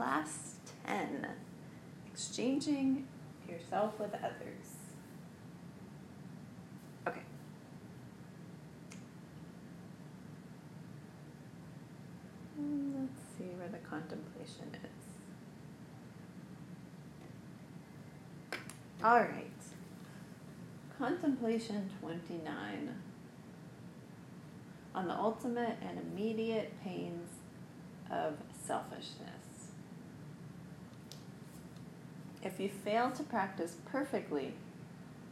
class 10 exchanging yourself with others. Okay. Mm, Let's see where the contemplation is. All right. Contemplation 29 on the ultimate and immediate pains of selfishness. If you fail to practice perfectly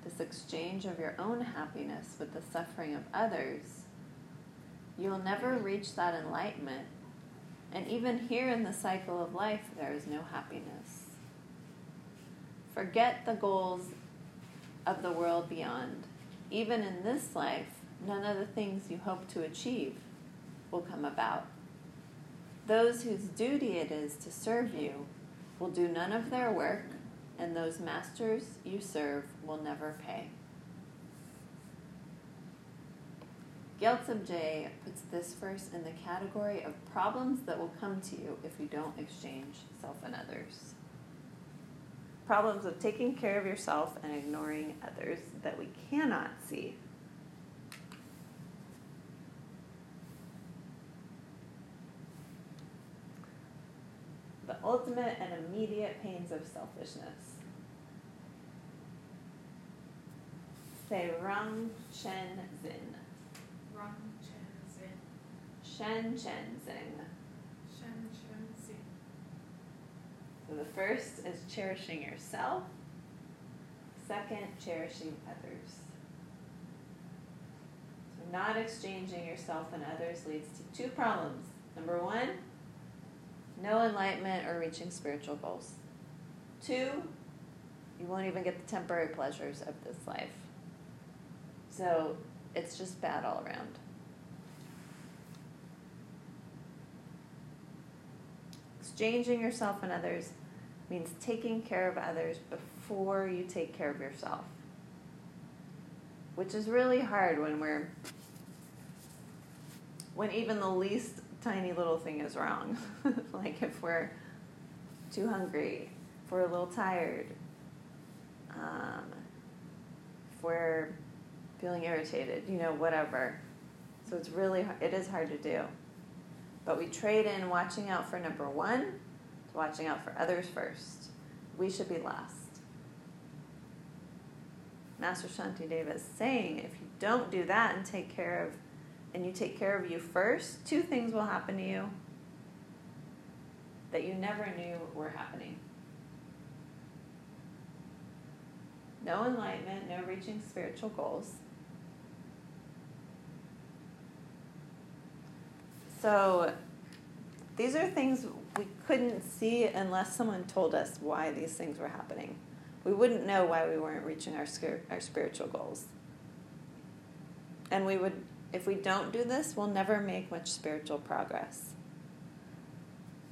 this exchange of your own happiness with the suffering of others, you'll never reach that enlightenment. And even here in the cycle of life, there is no happiness. Forget the goals of the world beyond. Even in this life, none of the things you hope to achieve will come about. Those whose duty it is to serve you will do none of their work, and those masters you serve will never pay. Gyaltsab Je puts this verse in the category of problems that will come to you if you don't exchange self and others. Problems of taking care of yourself and ignoring others that we cannot see. Ultimate and immediate pains of selfishness. Say Rang Chen Zin. Rang Chen Zin, Shen Chen Zing. Shen Chen Zin. So the first is cherishing yourself. Second, cherishing others. So not exchanging yourself and others leads to two problems. Number one, no enlightenment or reaching spiritual goals. Two, you won't even get the temporary pleasures of this life. So it's just bad all around. Exchanging yourself and others means taking care of others before you take care of yourself. Which is really hard when we're when even the least tiny little thing is wrong. like if we're too hungry, if we're a little tired, um, if we're feeling irritated, you know, whatever. So it's really, it is hard to do. But we trade in watching out for number one to watching out for others first. We should be last. Master Shantideva is saying if you don't do that and take care of, and you take care of you first, two things will happen to you that you never knew were happening. No enlightenment, no reaching spiritual goals. So these are things we couldn't see unless someone told us why these things were happening. We wouldn't know why we weren't reaching our, our spiritual goals. And we would, if we don't do this, we'll never make much spiritual progress.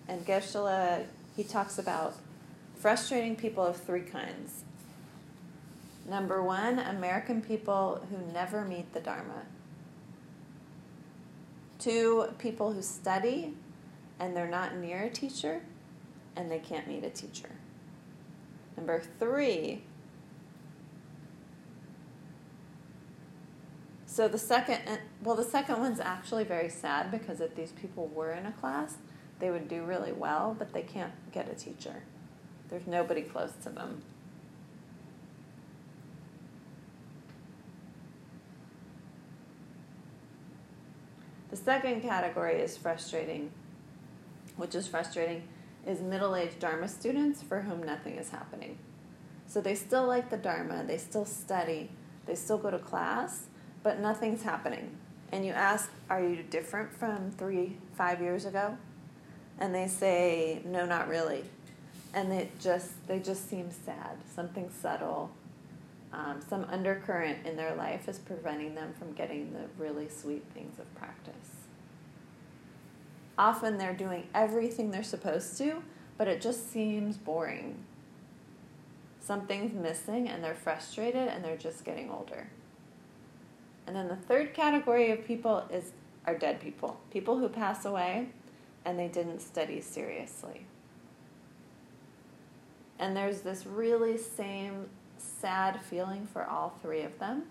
And Geshe-la, he talks about frustrating people of three kinds. Number one, American people who never meet the Dharma. Two, people who study and they're not near a teacher and they can't meet a teacher. Number three, so the second, uh, well, the second one's actually very sad because if these people were in a class, they would do really well, but they can't get a teacher. There's nobody close to them. The second category is frustrating, which is frustrating, is middle aged Dharma students for whom nothing is happening. So they still like the Dharma, they still study, they still go to class, but nothing's happening. And you ask, Are you different from three, five years ago? And they say, No, not really. And they just they just seem sad, something subtle. Um, some undercurrent in their life is preventing them from getting the really sweet things of practice. Often they're doing everything they're supposed to, but it just seems boring. Something's missing and they're frustrated and they're just getting older. And then the third category of people is are dead people. People who pass away and they didn't study seriously. And there's this really same sad feeling for all three of them.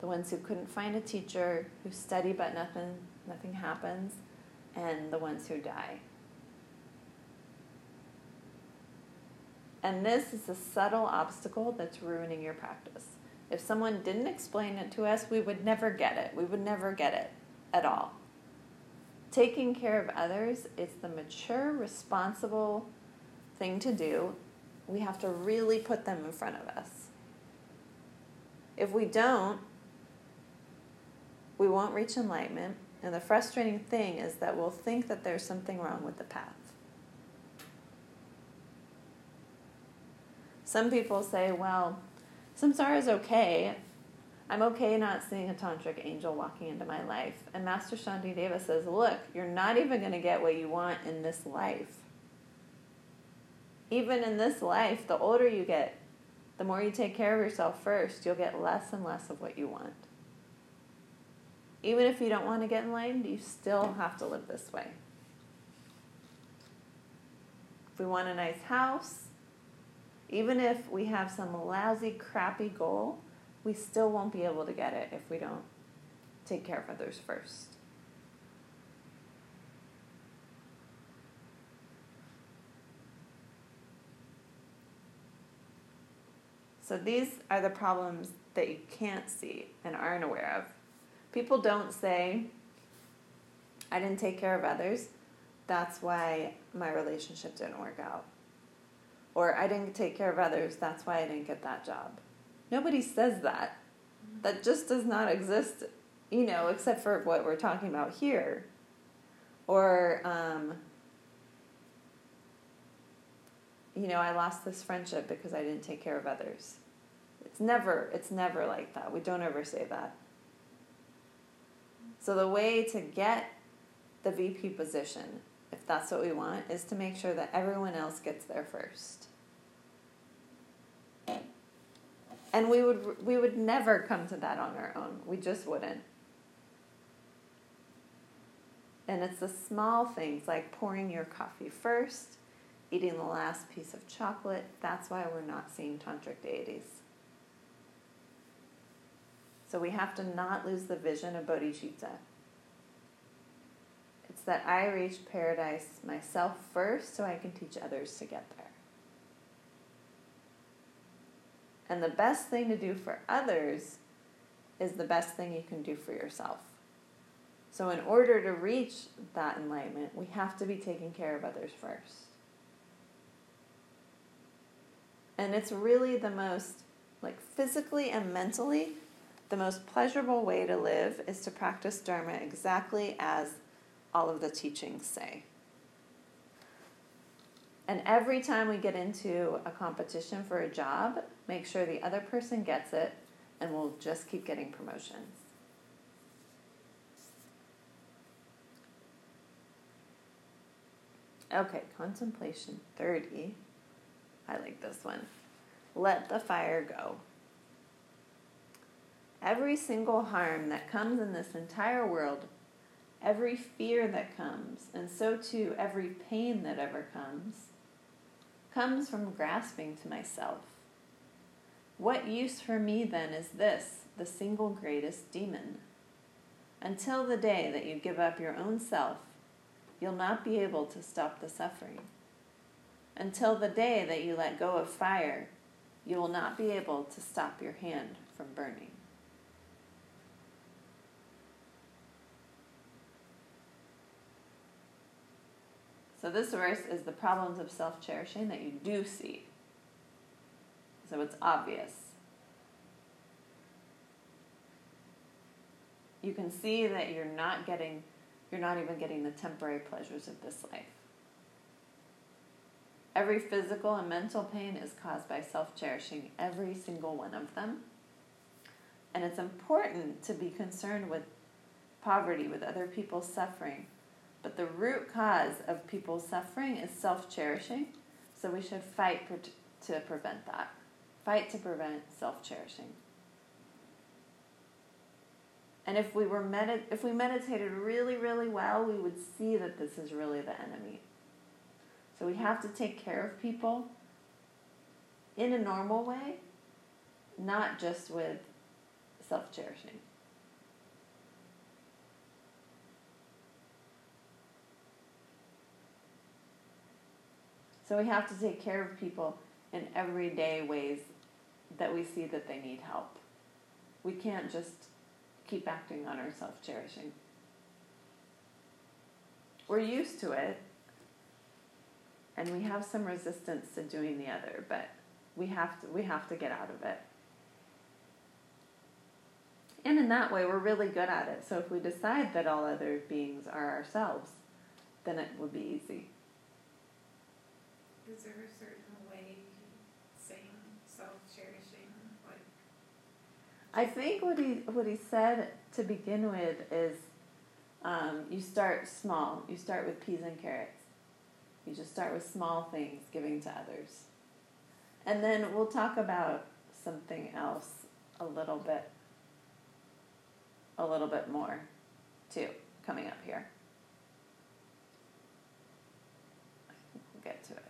The ones who couldn't find a teacher, who study but nothing nothing happens, and the ones who die. And this is a subtle obstacle that's ruining your practice. If someone didn't explain it to us, we would never get it. We would never get it at all. Taking care of others is the mature, responsible thing to do. We have to really put them in front of us. If we don't, we won't reach enlightenment. And the frustrating thing is that we'll think that there's something wrong with the path. Some people say, well, samsara is okay. I'm okay not seeing a tantric angel walking into my life. And Master Shantideva says, look, you're not even going to get what you want in this life. Even in this life, the older you get, the more you take care of yourself first, you'll get less and less of what you want. Even if you don't want to get enlightened, you still have to live this way. If we want a nice house, even if we have some lousy, crappy goal, we still won't be able to get it if we don't take care of others first. So these are the problems that you can't see and aren't aware of. People don't say, I didn't take care of others. That's why my relationship didn't work out. Or I didn't take care of others. That's why I didn't get that job. Nobody says that. That just does not exist, you know, except for what we're talking about here. Or, um, you know, I lost this friendship because I didn't take care of others. It's never, it's never like that. We don't ever say that. So the way to get the VP position, if that's what we want, is to make sure that everyone else gets there first. And we would we would never come to that on our own. We just wouldn't. And it's the small things like pouring your coffee first, eating the last piece of chocolate. That's why we're not seeing tantric deities. So we have to not lose the vision of bodhicitta. That I reach paradise myself first so I can teach others to get there. And the best thing to do for others is the best thing you can do for yourself. So, in order to reach that enlightenment, we have to be taking care of others first. And it's really the most, like physically and mentally, the most pleasurable way to live is to practice Dharma exactly as all of the teachings say. And every time we get into a competition for a job, make sure the other person gets it, and we'll just keep getting promotions. Okay, contemplation 30. I like this one. Let the fire go. Every single harm that comes in this entire world, every fear that comes, and so too every pain that ever comes, comes from grasping to myself. What use for me then is this, the single greatest demon? Until the day that you give up your own self, you'll not be able to stop the suffering. Until the day that you let go of fire, you will not be able to stop your hand from burning. So, this verse is the problems of self cherishing that you do see. So, it's obvious. You can see that you're not getting, you're not even getting the temporary pleasures of this life. Every physical and mental pain is caused by self cherishing, every single one of them. And it's important to be concerned with poverty, with other people's suffering but the root cause of people's suffering is self cherishing, so we should fight to prevent that. Fight to prevent self cherishing. And if we were medit- if we meditated really, really well, we would see that this is really the enemy. So we have to take care of people in a normal way, not just with self cherishing. So we have to take care of people in everyday ways that we see that they need help. We can't just keep acting on our self cherishing. We're used to it, and we have some resistance to doing the other, but we have to we have to get out of it. And in that way, we're really good at it. So if we decide that all other beings are ourselves, then it will be easy. Is there a certain way saying self-cherishing, like, I think what he what he said to begin with is, um, you start small. You start with peas and carrots. You just start with small things, giving to others, and then we'll talk about something else a little bit, a little bit more, too, coming up here. We'll get to it.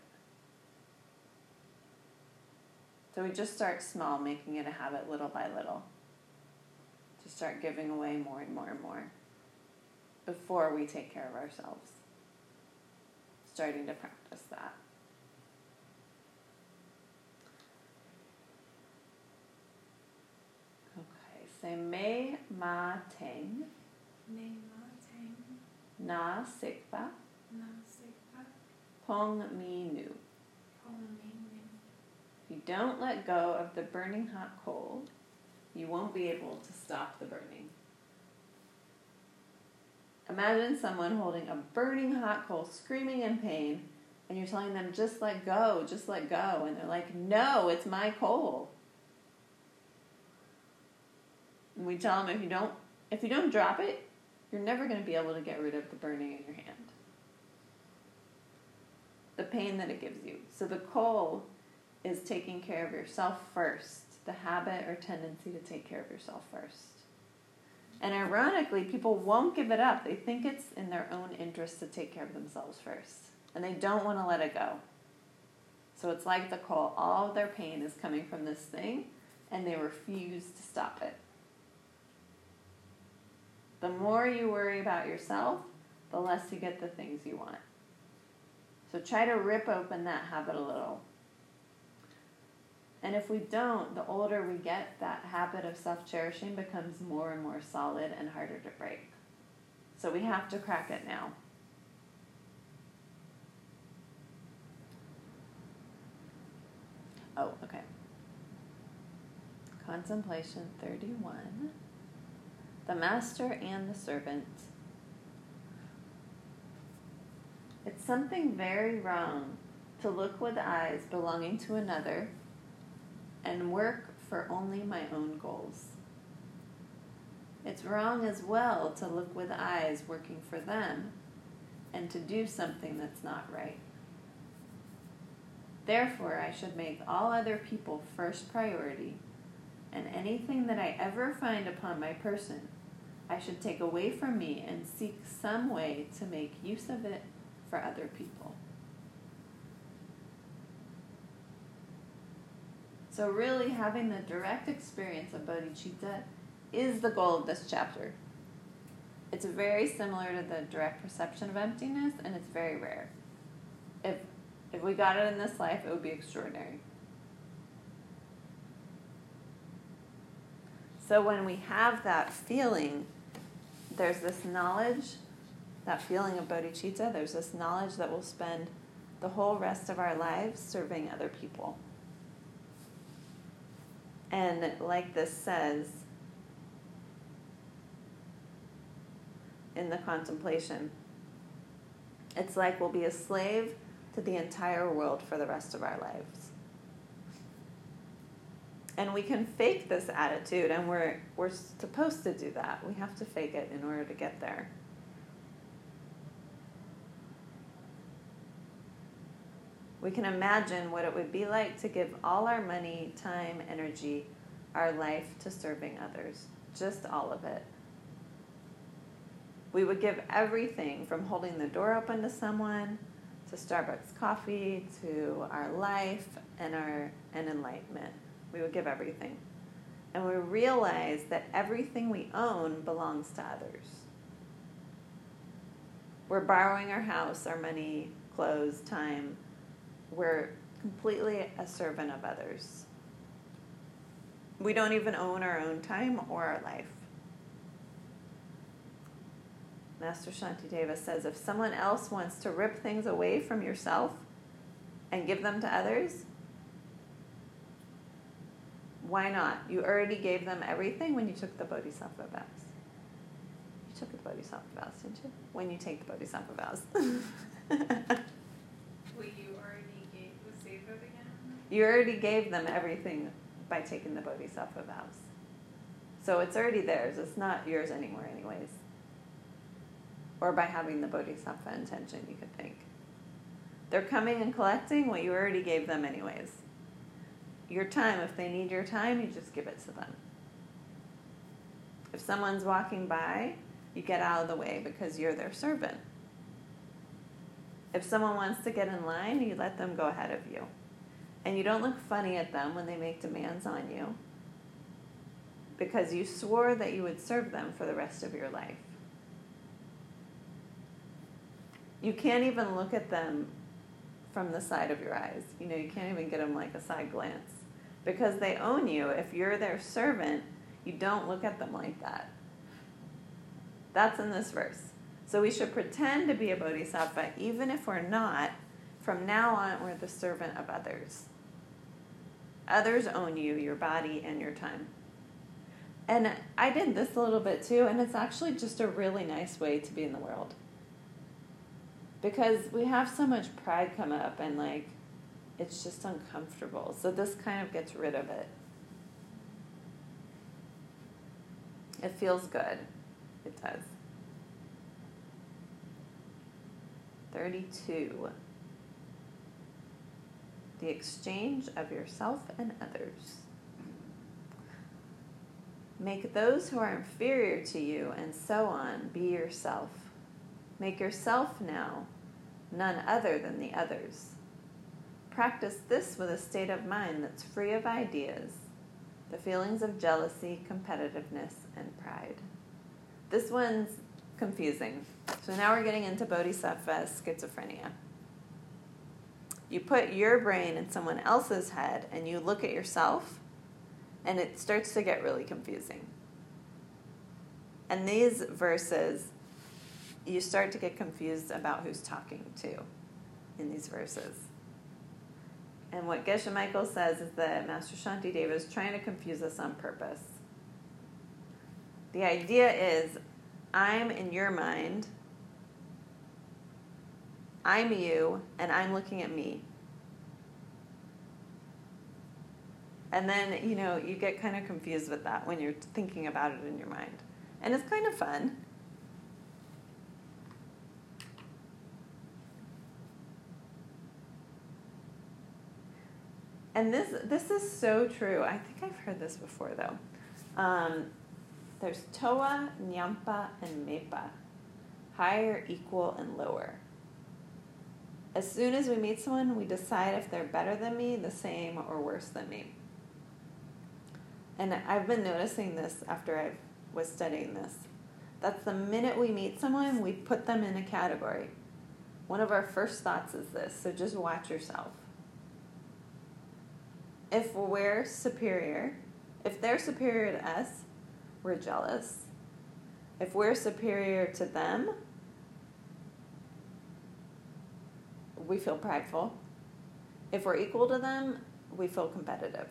So we just start small, making it a habit little by little. To start giving away more and more and more before we take care of ourselves. Starting to practice that. Okay, say Mei Ma Teng ne ma tang, Na Sikpa na sikpa, Pong Mi Nu. pong mi nu. You don't let go of the burning hot coal, you won't be able to stop the burning. Imagine someone holding a burning hot coal, screaming in pain, and you're telling them, just let go, just let go. And they're like, no, it's my coal. And we tell them if you don't if you don't drop it, you're never going to be able to get rid of the burning in your hand. The pain that it gives you. So the coal is taking care of yourself first, the habit or tendency to take care of yourself first. And ironically, people won't give it up. They think it's in their own interest to take care of themselves first, and they don't want to let it go. So it's like the coal, all their pain is coming from this thing, and they refuse to stop it. The more you worry about yourself, the less you get the things you want. So try to rip open that habit a little. And if we don't, the older we get, that habit of self cherishing becomes more and more solid and harder to break. So we have to crack it now. Oh, okay. Contemplation 31. The master and the servant. It's something very wrong to look with eyes belonging to another and work for only my own goals. It's wrong as well to look with eyes working for them and to do something that's not right. Therefore, I should make all other people first priority, and anything that I ever find upon my person, I should take away from me and seek some way to make use of it for other people. So, really, having the direct experience of bodhicitta is the goal of this chapter. It's very similar to the direct perception of emptiness, and it's very rare. If if we got it in this life, it would be extraordinary. So when we have that feeling, there's this knowledge, that feeling of bodhicitta, there's this knowledge that we'll spend the whole rest of our lives serving other people. And like this says in the contemplation, it's like we'll be a slave to the entire world for the rest of our lives. And we can fake this attitude, and we're, we're supposed to do that. We have to fake it in order to get there. We can imagine what it would be like to give all our money, time, energy, our life to serving others. Just all of it. We would give everything from holding the door open to someone, to Starbucks coffee, to our life and our and enlightenment. We would give everything. And we realize that everything we own belongs to others. We're borrowing our house, our money, clothes, time. We're completely a servant of others. We don't even own our own time or our life. Master Shantideva says if someone else wants to rip things away from yourself and give them to others, why not? You already gave them everything when you took the Bodhisattva vows. You took the Bodhisattva vows, didn't you? When you take the Bodhisattva vows. Well, you already gave, let's say that again. You already gave them everything by taking the Bodhisattva vows. So it's already theirs. It's not yours anymore, anyways. Or by having the Bodhisattva intention, you could think. They're coming and collecting what you already gave them, anyways. Your time, if they need your time, you just give it to them. If someone's walking by, you get out of the way because you're their servant. If someone wants to get in line, you let them go ahead of you. And you don't look funny at them when they make demands on you because you swore that you would serve them for the rest of your life. You can't even look at them from the side of your eyes. You know, you can't even get them like a side glance because they own you. If you're their servant, you don't look at them like that. That's in this verse. So we should pretend to be a bodhisattva even if we're not. From now on, we're the servant of others. Others own you, your body, and your time. And I did this a little bit too, and it's actually just a really nice way to be in the world. Because we have so much pride come up, and like, it's just uncomfortable. So this kind of gets rid of it. It feels good. It does. 32. The exchange of yourself and others. Make those who are inferior to you and so on be yourself. Make yourself now none other than the others. Practice this with a state of mind that's free of ideas, the feelings of jealousy, competitiveness, and pride. This one's confusing. So now we're getting into bodhisattva schizophrenia. You put your brain in someone else's head and you look at yourself, and it starts to get really confusing. And these verses, you start to get confused about who's talking to in these verses. And what Geshe Michael says is that Master Shantideva is trying to confuse us on purpose. The idea is I'm in your mind, I'm you, and I'm looking at me. And then, you know, you get kind of confused with that when you're thinking about it in your mind. And it's kind of fun. And this this is so true. I think I've heard this before though. Um, there's Toa, Nyampa, and Mepa. Higher, equal, and lower. As soon as we meet someone, we decide if they're better than me, the same, or worse than me. And I've been noticing this after I was studying this. That's the minute we meet someone, we put them in a category. One of our first thoughts is this, so just watch yourself. If we're superior, if they're superior to us, we're jealous. If we're superior to them, we feel prideful. If we're equal to them, we feel competitive.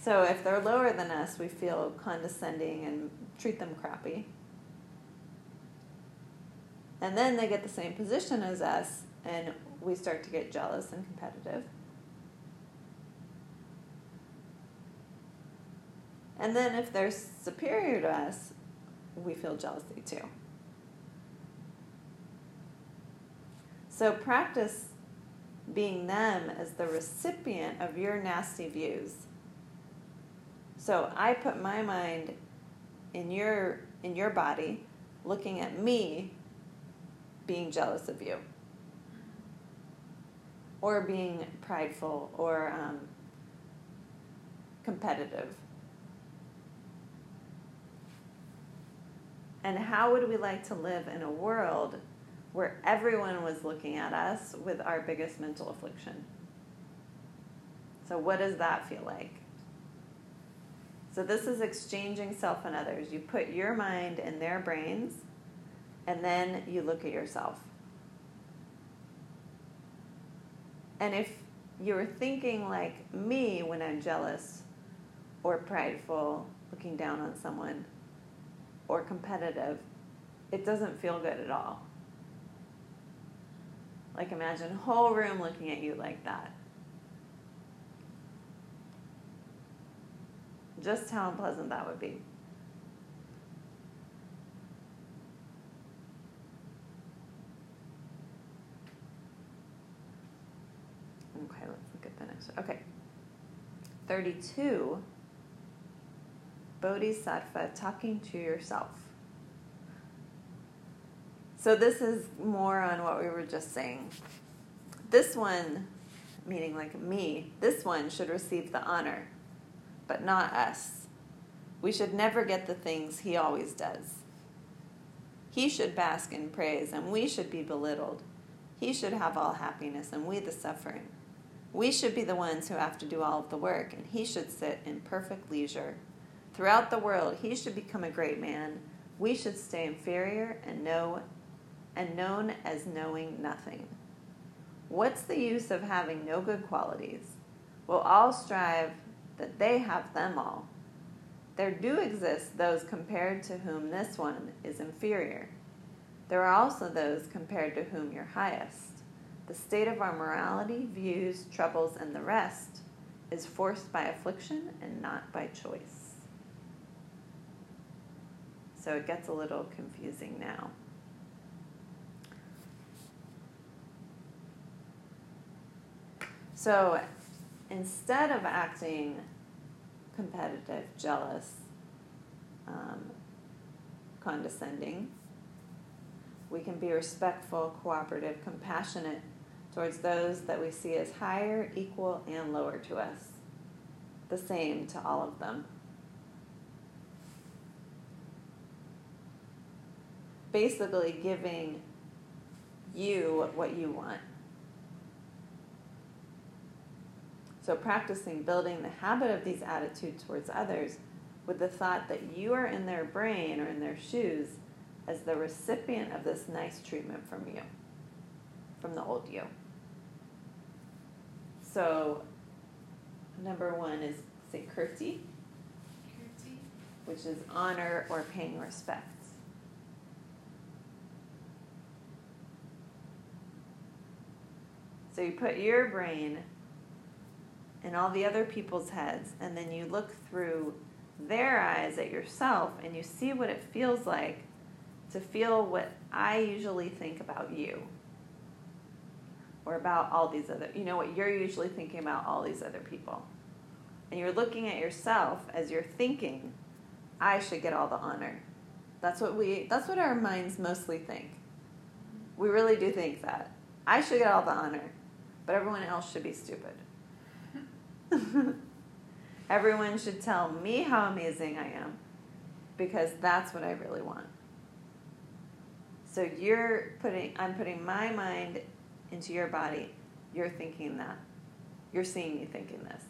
So if they're lower than us, we feel condescending and treat them crappy. And then they get the same position as us, and we start to get jealous and competitive. And then if they're superior to us, we feel jealousy too. So practice being them as the recipient of your nasty views. So I put my mind in your in your body. looking at me being jealous of you or being prideful or um, competitive. And how would we like to live in a world where everyone was looking at us with our biggest mental affliction? So, what does that feel like? So, this is exchanging self and others. You put your mind in their brains, and then you look at yourself. And if you're thinking like me when I'm jealous or prideful, looking down on someone, or competitive, it doesn't feel good at all. Like imagine whole room looking at you like that. Just how unpleasant that would be. Okay, let's look at the next one. Okay. 32 Bodhisattva talking to yourself. So, this is more on what we were just saying. This one, meaning like me, this one should receive the honor, but not us. We should never get the things he always does. He should bask in praise, and we should be belittled. He should have all happiness, and we the suffering. We should be the ones who have to do all of the work, and he should sit in perfect leisure. Throughout the world, he should become a great man. We should stay inferior and know and known as knowing nothing. What's the use of having no good qualities? We'll all strive that they have them all. There do exist those compared to whom this one is inferior. There are also those compared to whom you're highest. The state of our morality, views, troubles, and the rest is forced by affliction and not by choice. So it gets a little confusing now. So instead of acting competitive, jealous, um, condescending, we can be respectful, cooperative, compassionate towards those that we see as higher, equal, and lower to us. The same to all of them. basically giving you what you want. So, practicing building the habit of these attitudes towards others with the thought that you are in their brain or in their shoes as the recipient of this nice treatment from you, from the old you. So, number one is say kirti, which is honor or paying respect. So you put your brain in all the other people's heads, and then you look through their eyes at yourself and you see what it feels like to feel what I usually think about you or about all these other, you know, what you're usually thinking about all these other people. And you're looking at yourself as you're thinking, I should get all the honor. That's what we, that's what our minds mostly think. We really do think that. I should get all the honor but everyone else should be stupid. everyone should tell me how amazing I am because that's what I really want. So you're putting I'm putting my mind into your body. You're thinking that. You're seeing me thinking this.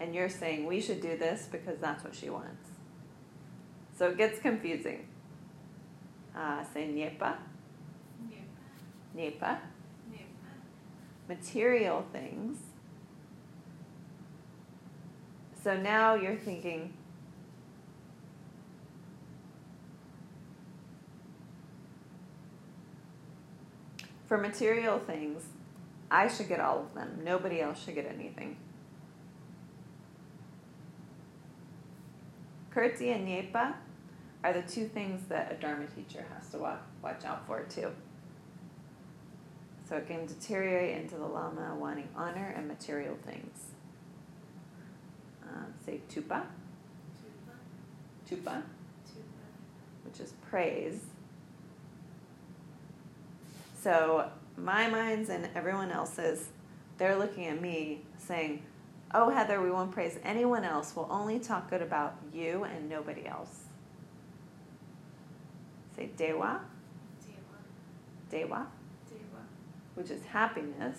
And you're saying we should do this because that's what she wants. So it gets confusing. Uh, say Niepa Nepa, material things. So now you're thinking, for material things, I should get all of them. Nobody else should get anything. Kirti and Nyepa are the two things that a Dharma teacher has to watch out for, too. So it can deteriorate into the Lama wanting honor and material things. Um, say tupa. Tupa. Tupa. Which is praise. So my mind's and everyone else's, they're looking at me saying, Oh, Heather, we won't praise anyone else. We'll only talk good about you and nobody else. Say Dewa. Dewa, Dewa. Which is happiness.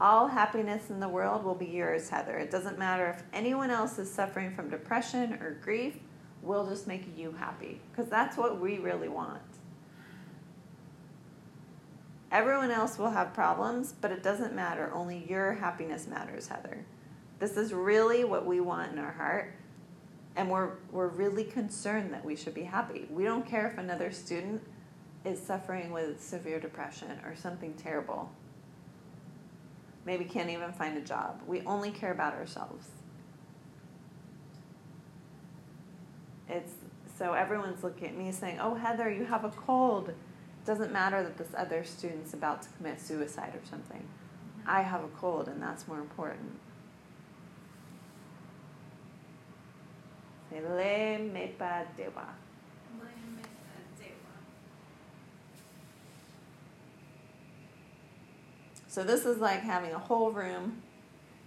All happiness in the world will be yours, Heather. It doesn't matter if anyone else is suffering from depression or grief, we'll just make you happy. Because that's what we really want. Everyone else will have problems, but it doesn't matter. Only your happiness matters, Heather. This is really what we want in our heart. And we're, we're really concerned that we should be happy. We don't care if another student is suffering with severe depression or something terrible. Maybe can't even find a job. We only care about ourselves. It's so everyone's looking at me saying, "Oh, Heather, you have a cold." doesn't matter that this other student's about to commit suicide or something. I have a cold, and that's more important. Me pa dewa. Lame Dewa. So this is like having a whole room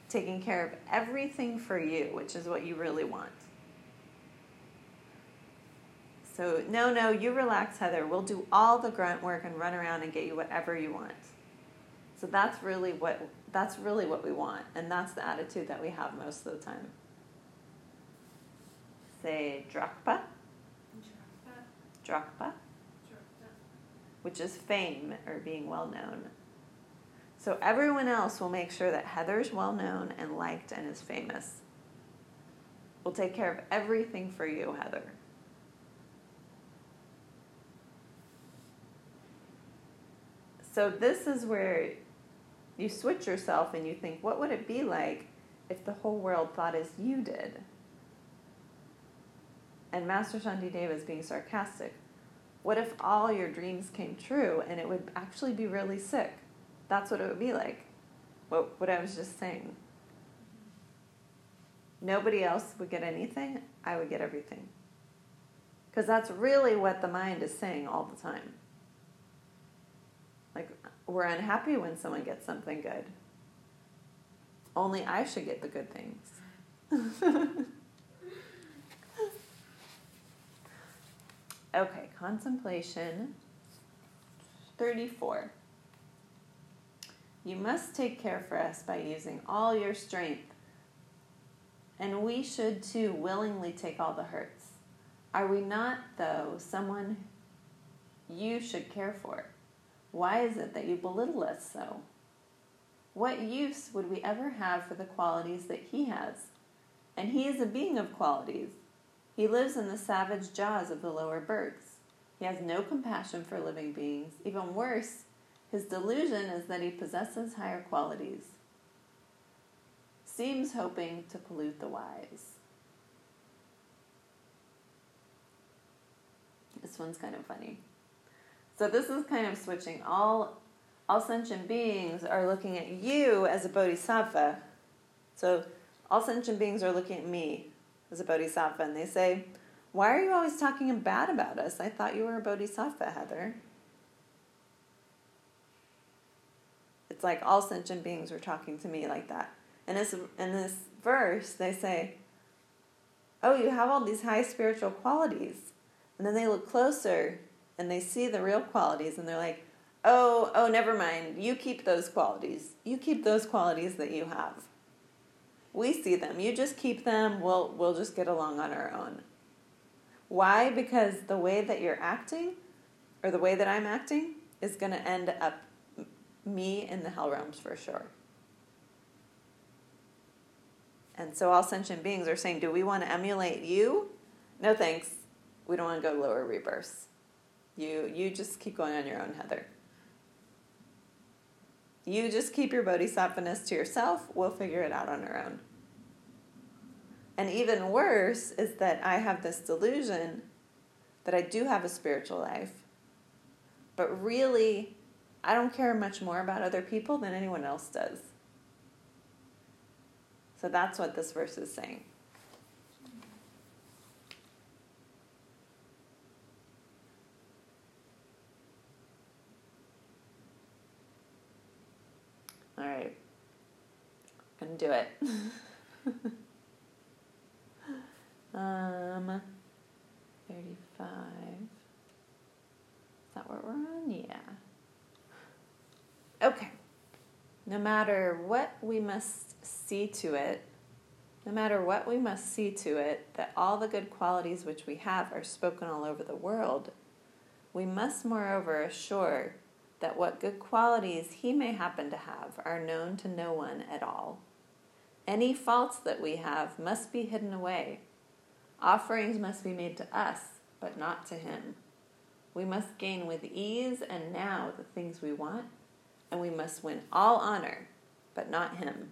taking care of everything for you, which is what you really want. So no, no, you relax, Heather. We'll do all the grunt work and run around and get you whatever you want. So that's really what that's really what we want, and that's the attitude that we have most of the time. Say drakpa, Drakpa. drakpa, which is fame or being well known. So everyone else will make sure that Heather's well known and liked and is famous. We'll take care of everything for you, Heather. So this is where you switch yourself and you think, what would it be like if the whole world thought as you did? And Master Shantideva is being sarcastic. What if all your dreams came true and it would actually be really sick? That's what it would be like. What, what I was just saying. Nobody else would get anything, I would get everything. Because that's really what the mind is saying all the time. Like, we're unhappy when someone gets something good. Only I should get the good things. okay, contemplation 34. You must take care for us by using all your strength, and we should too willingly take all the hurts. Are we not, though, someone you should care for? Why is it that you belittle us so? What use would we ever have for the qualities that he has? And he is a being of qualities. He lives in the savage jaws of the lower births. He has no compassion for living beings. Even worse, his delusion is that he possesses higher qualities. Seems hoping to pollute the wise. This one's kind of funny. So this is kind of switching. All all sentient beings are looking at you as a bodhisattva. So all sentient beings are looking at me as a bodhisattva and they say, Why are you always talking bad about us? I thought you were a bodhisattva, Heather. It's like all sentient beings were talking to me like that. And this in this verse they say, Oh, you have all these high spiritual qualities. And then they look closer and they see the real qualities and they're like, oh, oh, never mind. You keep those qualities. You keep those qualities that you have. We see them. You just keep them. We'll, we'll just get along on our own. Why? Because the way that you're acting, or the way that I'm acting, is going to end up me in the hell realms for sure. And so all sentient beings are saying, do we want to emulate you? No thanks. We don't want to go lower rebirths. You you just keep going on your own, Heather. You just keep your bodhisattvaness to yourself. We'll figure it out on our own. And even worse is that I have this delusion that I do have a spiritual life, but really, I don't care much more about other people than anyone else does. So that's what this verse is saying. All right. I'm going to do it. um, 35. Is that where we're on? Yeah. Okay. No matter what we must see to it, no matter what we must see to it that all the good qualities which we have are spoken all over the world, we must moreover assure that what good qualities he may happen to have are known to no one at all. Any faults that we have must be hidden away. Offerings must be made to us, but not to him. We must gain with ease and now the things we want, and we must win all honor, but not him.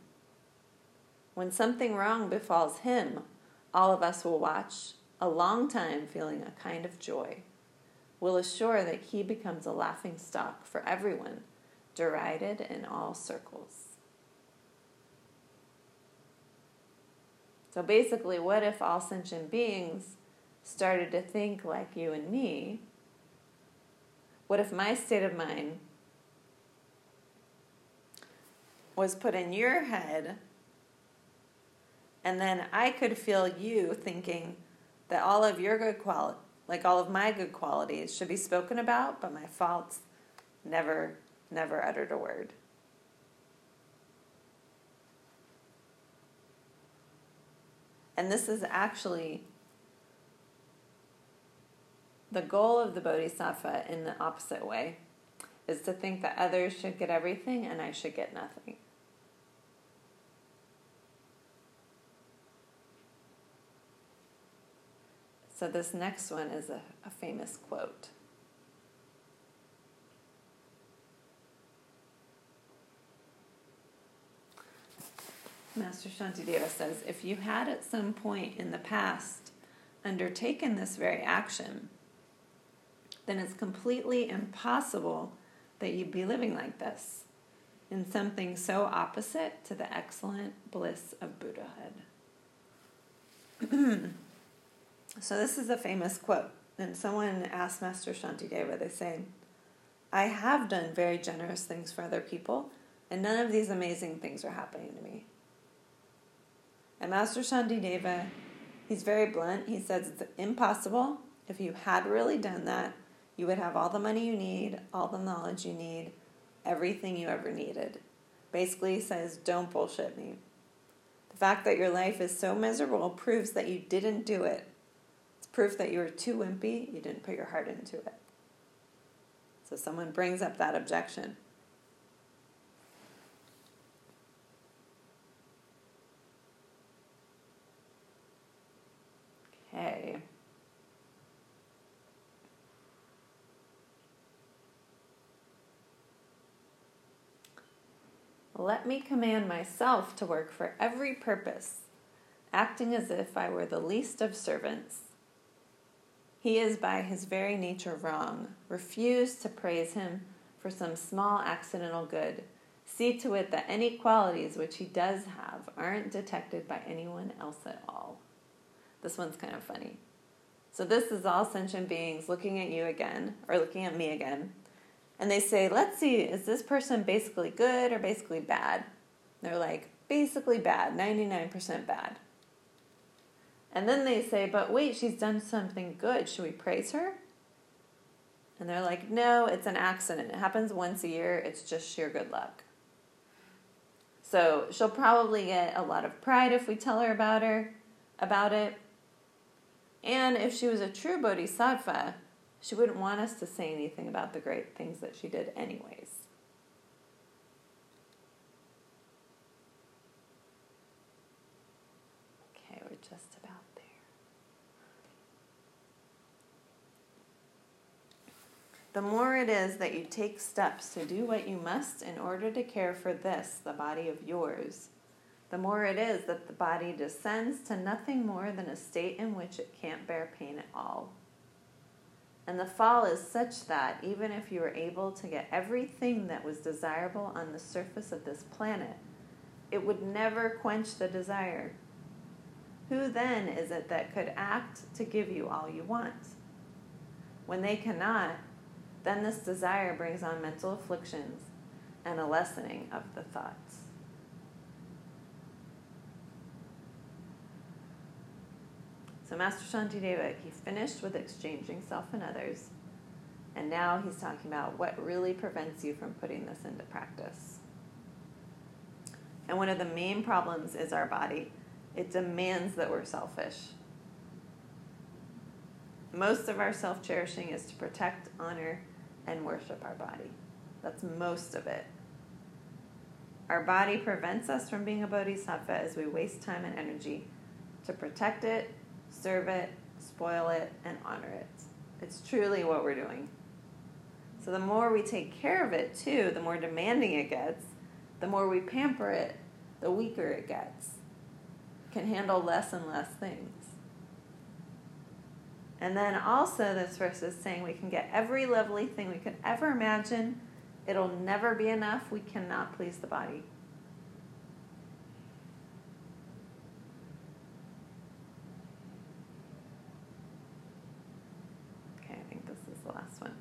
When something wrong befalls him, all of us will watch a long time feeling a kind of joy. We'll assure that he becomes a laughing stock for everyone, derided in all circles. So basically, what if all sentient beings started to think like you and me? What if my state of mind was put in your head and then I could feel you thinking that all of your good quality, like all of my good qualities, should be spoken about, but my faults never, never uttered a word. And this is actually the goal of the bodhisattva in the opposite way is to think that others should get everything and I should get nothing. So, this next one is a, a famous quote. Master Shantideva says if you had at some point in the past undertaken this very action, then it's completely impossible that you'd be living like this in something so opposite to the excellent bliss of Buddhahood. So this is a famous quote. And someone asked Master Shantideva, they say, I have done very generous things for other people, and none of these amazing things are happening to me. And Master Shantideva, he's very blunt. He says it's impossible. If you had really done that, you would have all the money you need, all the knowledge you need, everything you ever needed. Basically, he says, don't bullshit me. The fact that your life is so miserable proves that you didn't do it proof that you were too wimpy, you didn't put your heart into it. So someone brings up that objection. Okay. Let me command myself to work for every purpose, acting as if I were the least of servants he is by his very nature wrong. Refuse to praise him for some small accidental good. See to it that any qualities which he does have aren't detected by anyone else at all. This one's kind of funny. So, this is all sentient beings looking at you again, or looking at me again, and they say, Let's see, is this person basically good or basically bad? They're like, Basically bad, 99% bad. And then they say, but wait, she's done something good. Should we praise her? And they're like, no, it's an accident. It happens once a year. It's just sheer good luck. So she'll probably get a lot of pride if we tell her about her, about it. And if she was a true bodhisattva, she wouldn't want us to say anything about the great things that she did anyways. Okay, we're just the more it is that you take steps to do what you must in order to care for this, the body of yours, the more it is that the body descends to nothing more than a state in which it can't bear pain at all. And the fall is such that even if you were able to get everything that was desirable on the surface of this planet, it would never quench the desire. Who then is it that could act to give you all you want? When they cannot, then this desire brings on mental afflictions, and a lessening of the thoughts. So Master Shantideva, he finished with exchanging self and others, and now he's talking about what really prevents you from putting this into practice. And one of the main problems is our body. It demands that we're selfish. Most of our self cherishing is to protect, honor, and worship our body. That's most of it. Our body prevents us from being a bodhisattva as we waste time and energy to protect it, serve it, spoil it, and honor it. It's truly what we're doing. So the more we take care of it, too, the more demanding it gets, the more we pamper it, the weaker it gets. It can handle less and less things. And then also, this verse is saying we can get every lovely thing we could ever imagine. It'll never be enough. We cannot please the body. Okay, I think this is the last one.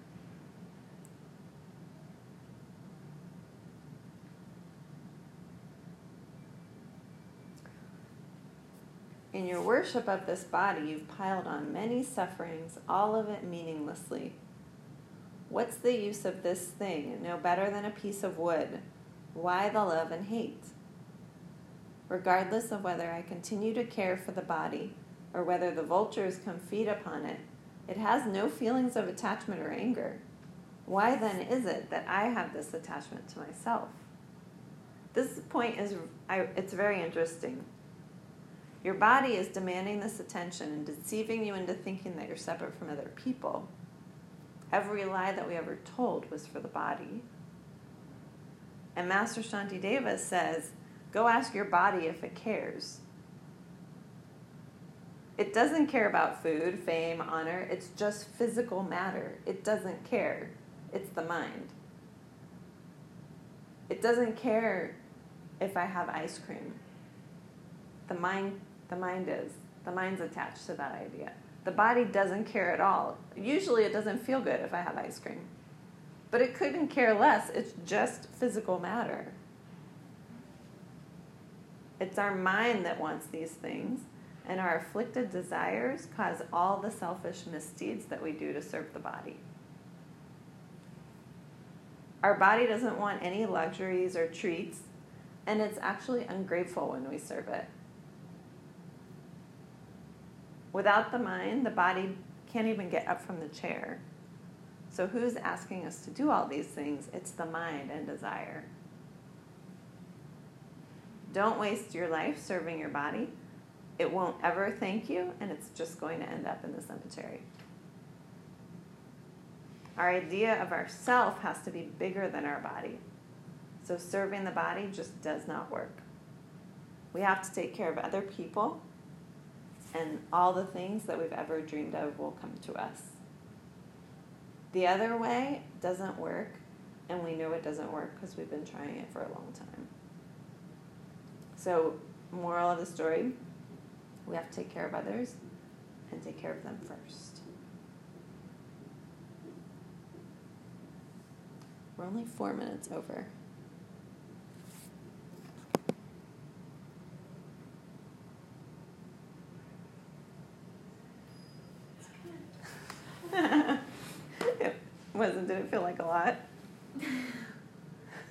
In your worship of this body, you've piled on many sufferings, all of it meaninglessly. What's the use of this thing, no better than a piece of wood? Why the love and hate? Regardless of whether I continue to care for the body or whether the vultures come feed upon it, it has no feelings of attachment or anger. Why then is it that I have this attachment to myself? This point is I, it's very interesting your body is demanding this attention and deceiving you into thinking that you're separate from other people. Every lie that we ever told was for the body. And Master Shantideva says, go ask your body if it cares. It doesn't care about food, fame, honor. It's just physical matter. It doesn't care. It's the mind. It doesn't care if I have ice cream. The mind the mind is. The mind's attached to that idea. The body doesn't care at all. Usually it doesn't feel good if I have ice cream. But it couldn't care less. It's just physical matter. It's our mind that wants these things, and our afflicted desires cause all the selfish misdeeds that we do to serve the body. Our body doesn't want any luxuries or treats, and it's actually ungrateful when we serve it. Without the mind, the body can't even get up from the chair. So, who's asking us to do all these things? It's the mind and desire. Don't waste your life serving your body. It won't ever thank you, and it's just going to end up in the cemetery. Our idea of ourself has to be bigger than our body. So, serving the body just does not work. We have to take care of other people and all the things that we've ever dreamed of will come to us. The other way doesn't work, and we know it doesn't work because we've been trying it for a long time. So, moral of the story we have to take care of others and take care of them first. We're only four minutes over. it wasn't, did it feel like a lot?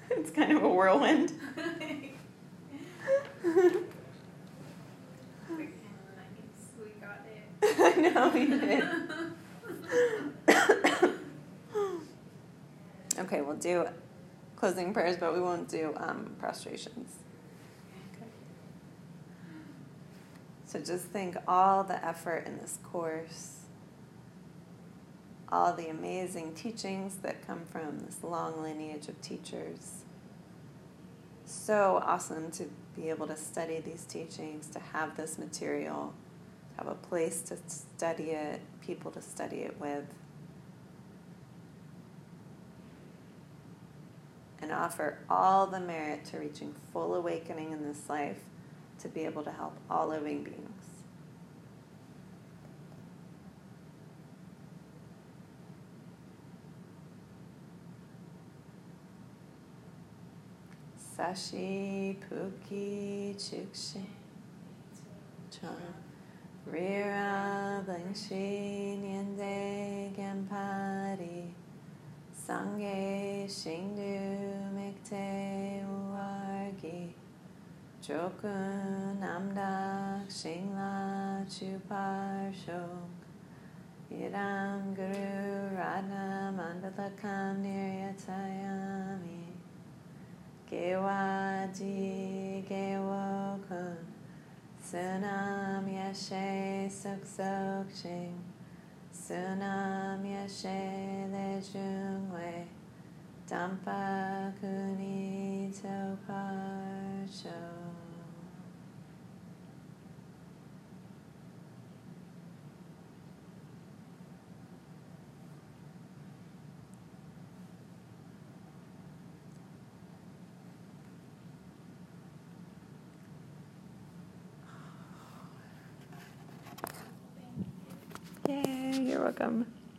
it's kind of a whirlwind. we got it. I know we did. okay, we'll do closing prayers, but we won't do um, prostrations. Okay. So just think all the effort in this course all the amazing teachings that come from this long lineage of teachers. So awesome to be able to study these teachings, to have this material, to have a place to study it, people to study it with. And offer all the merit to reaching full awakening in this life to be able to help all living beings. Sashi Puki Chukshi Chan Rira Blingshi Nyande Gampari Sangye Shingdu Mikte Uargi Chokun Namdak Shingla Chupar Shok Idam Guru Radha Mandalakam Niryatayami Gewaji Gewokun Sunam Yashe Suk Sok Shing Sunam Yashe Lejungwe Dampa Kuni Topar Shok Yay, you're welcome.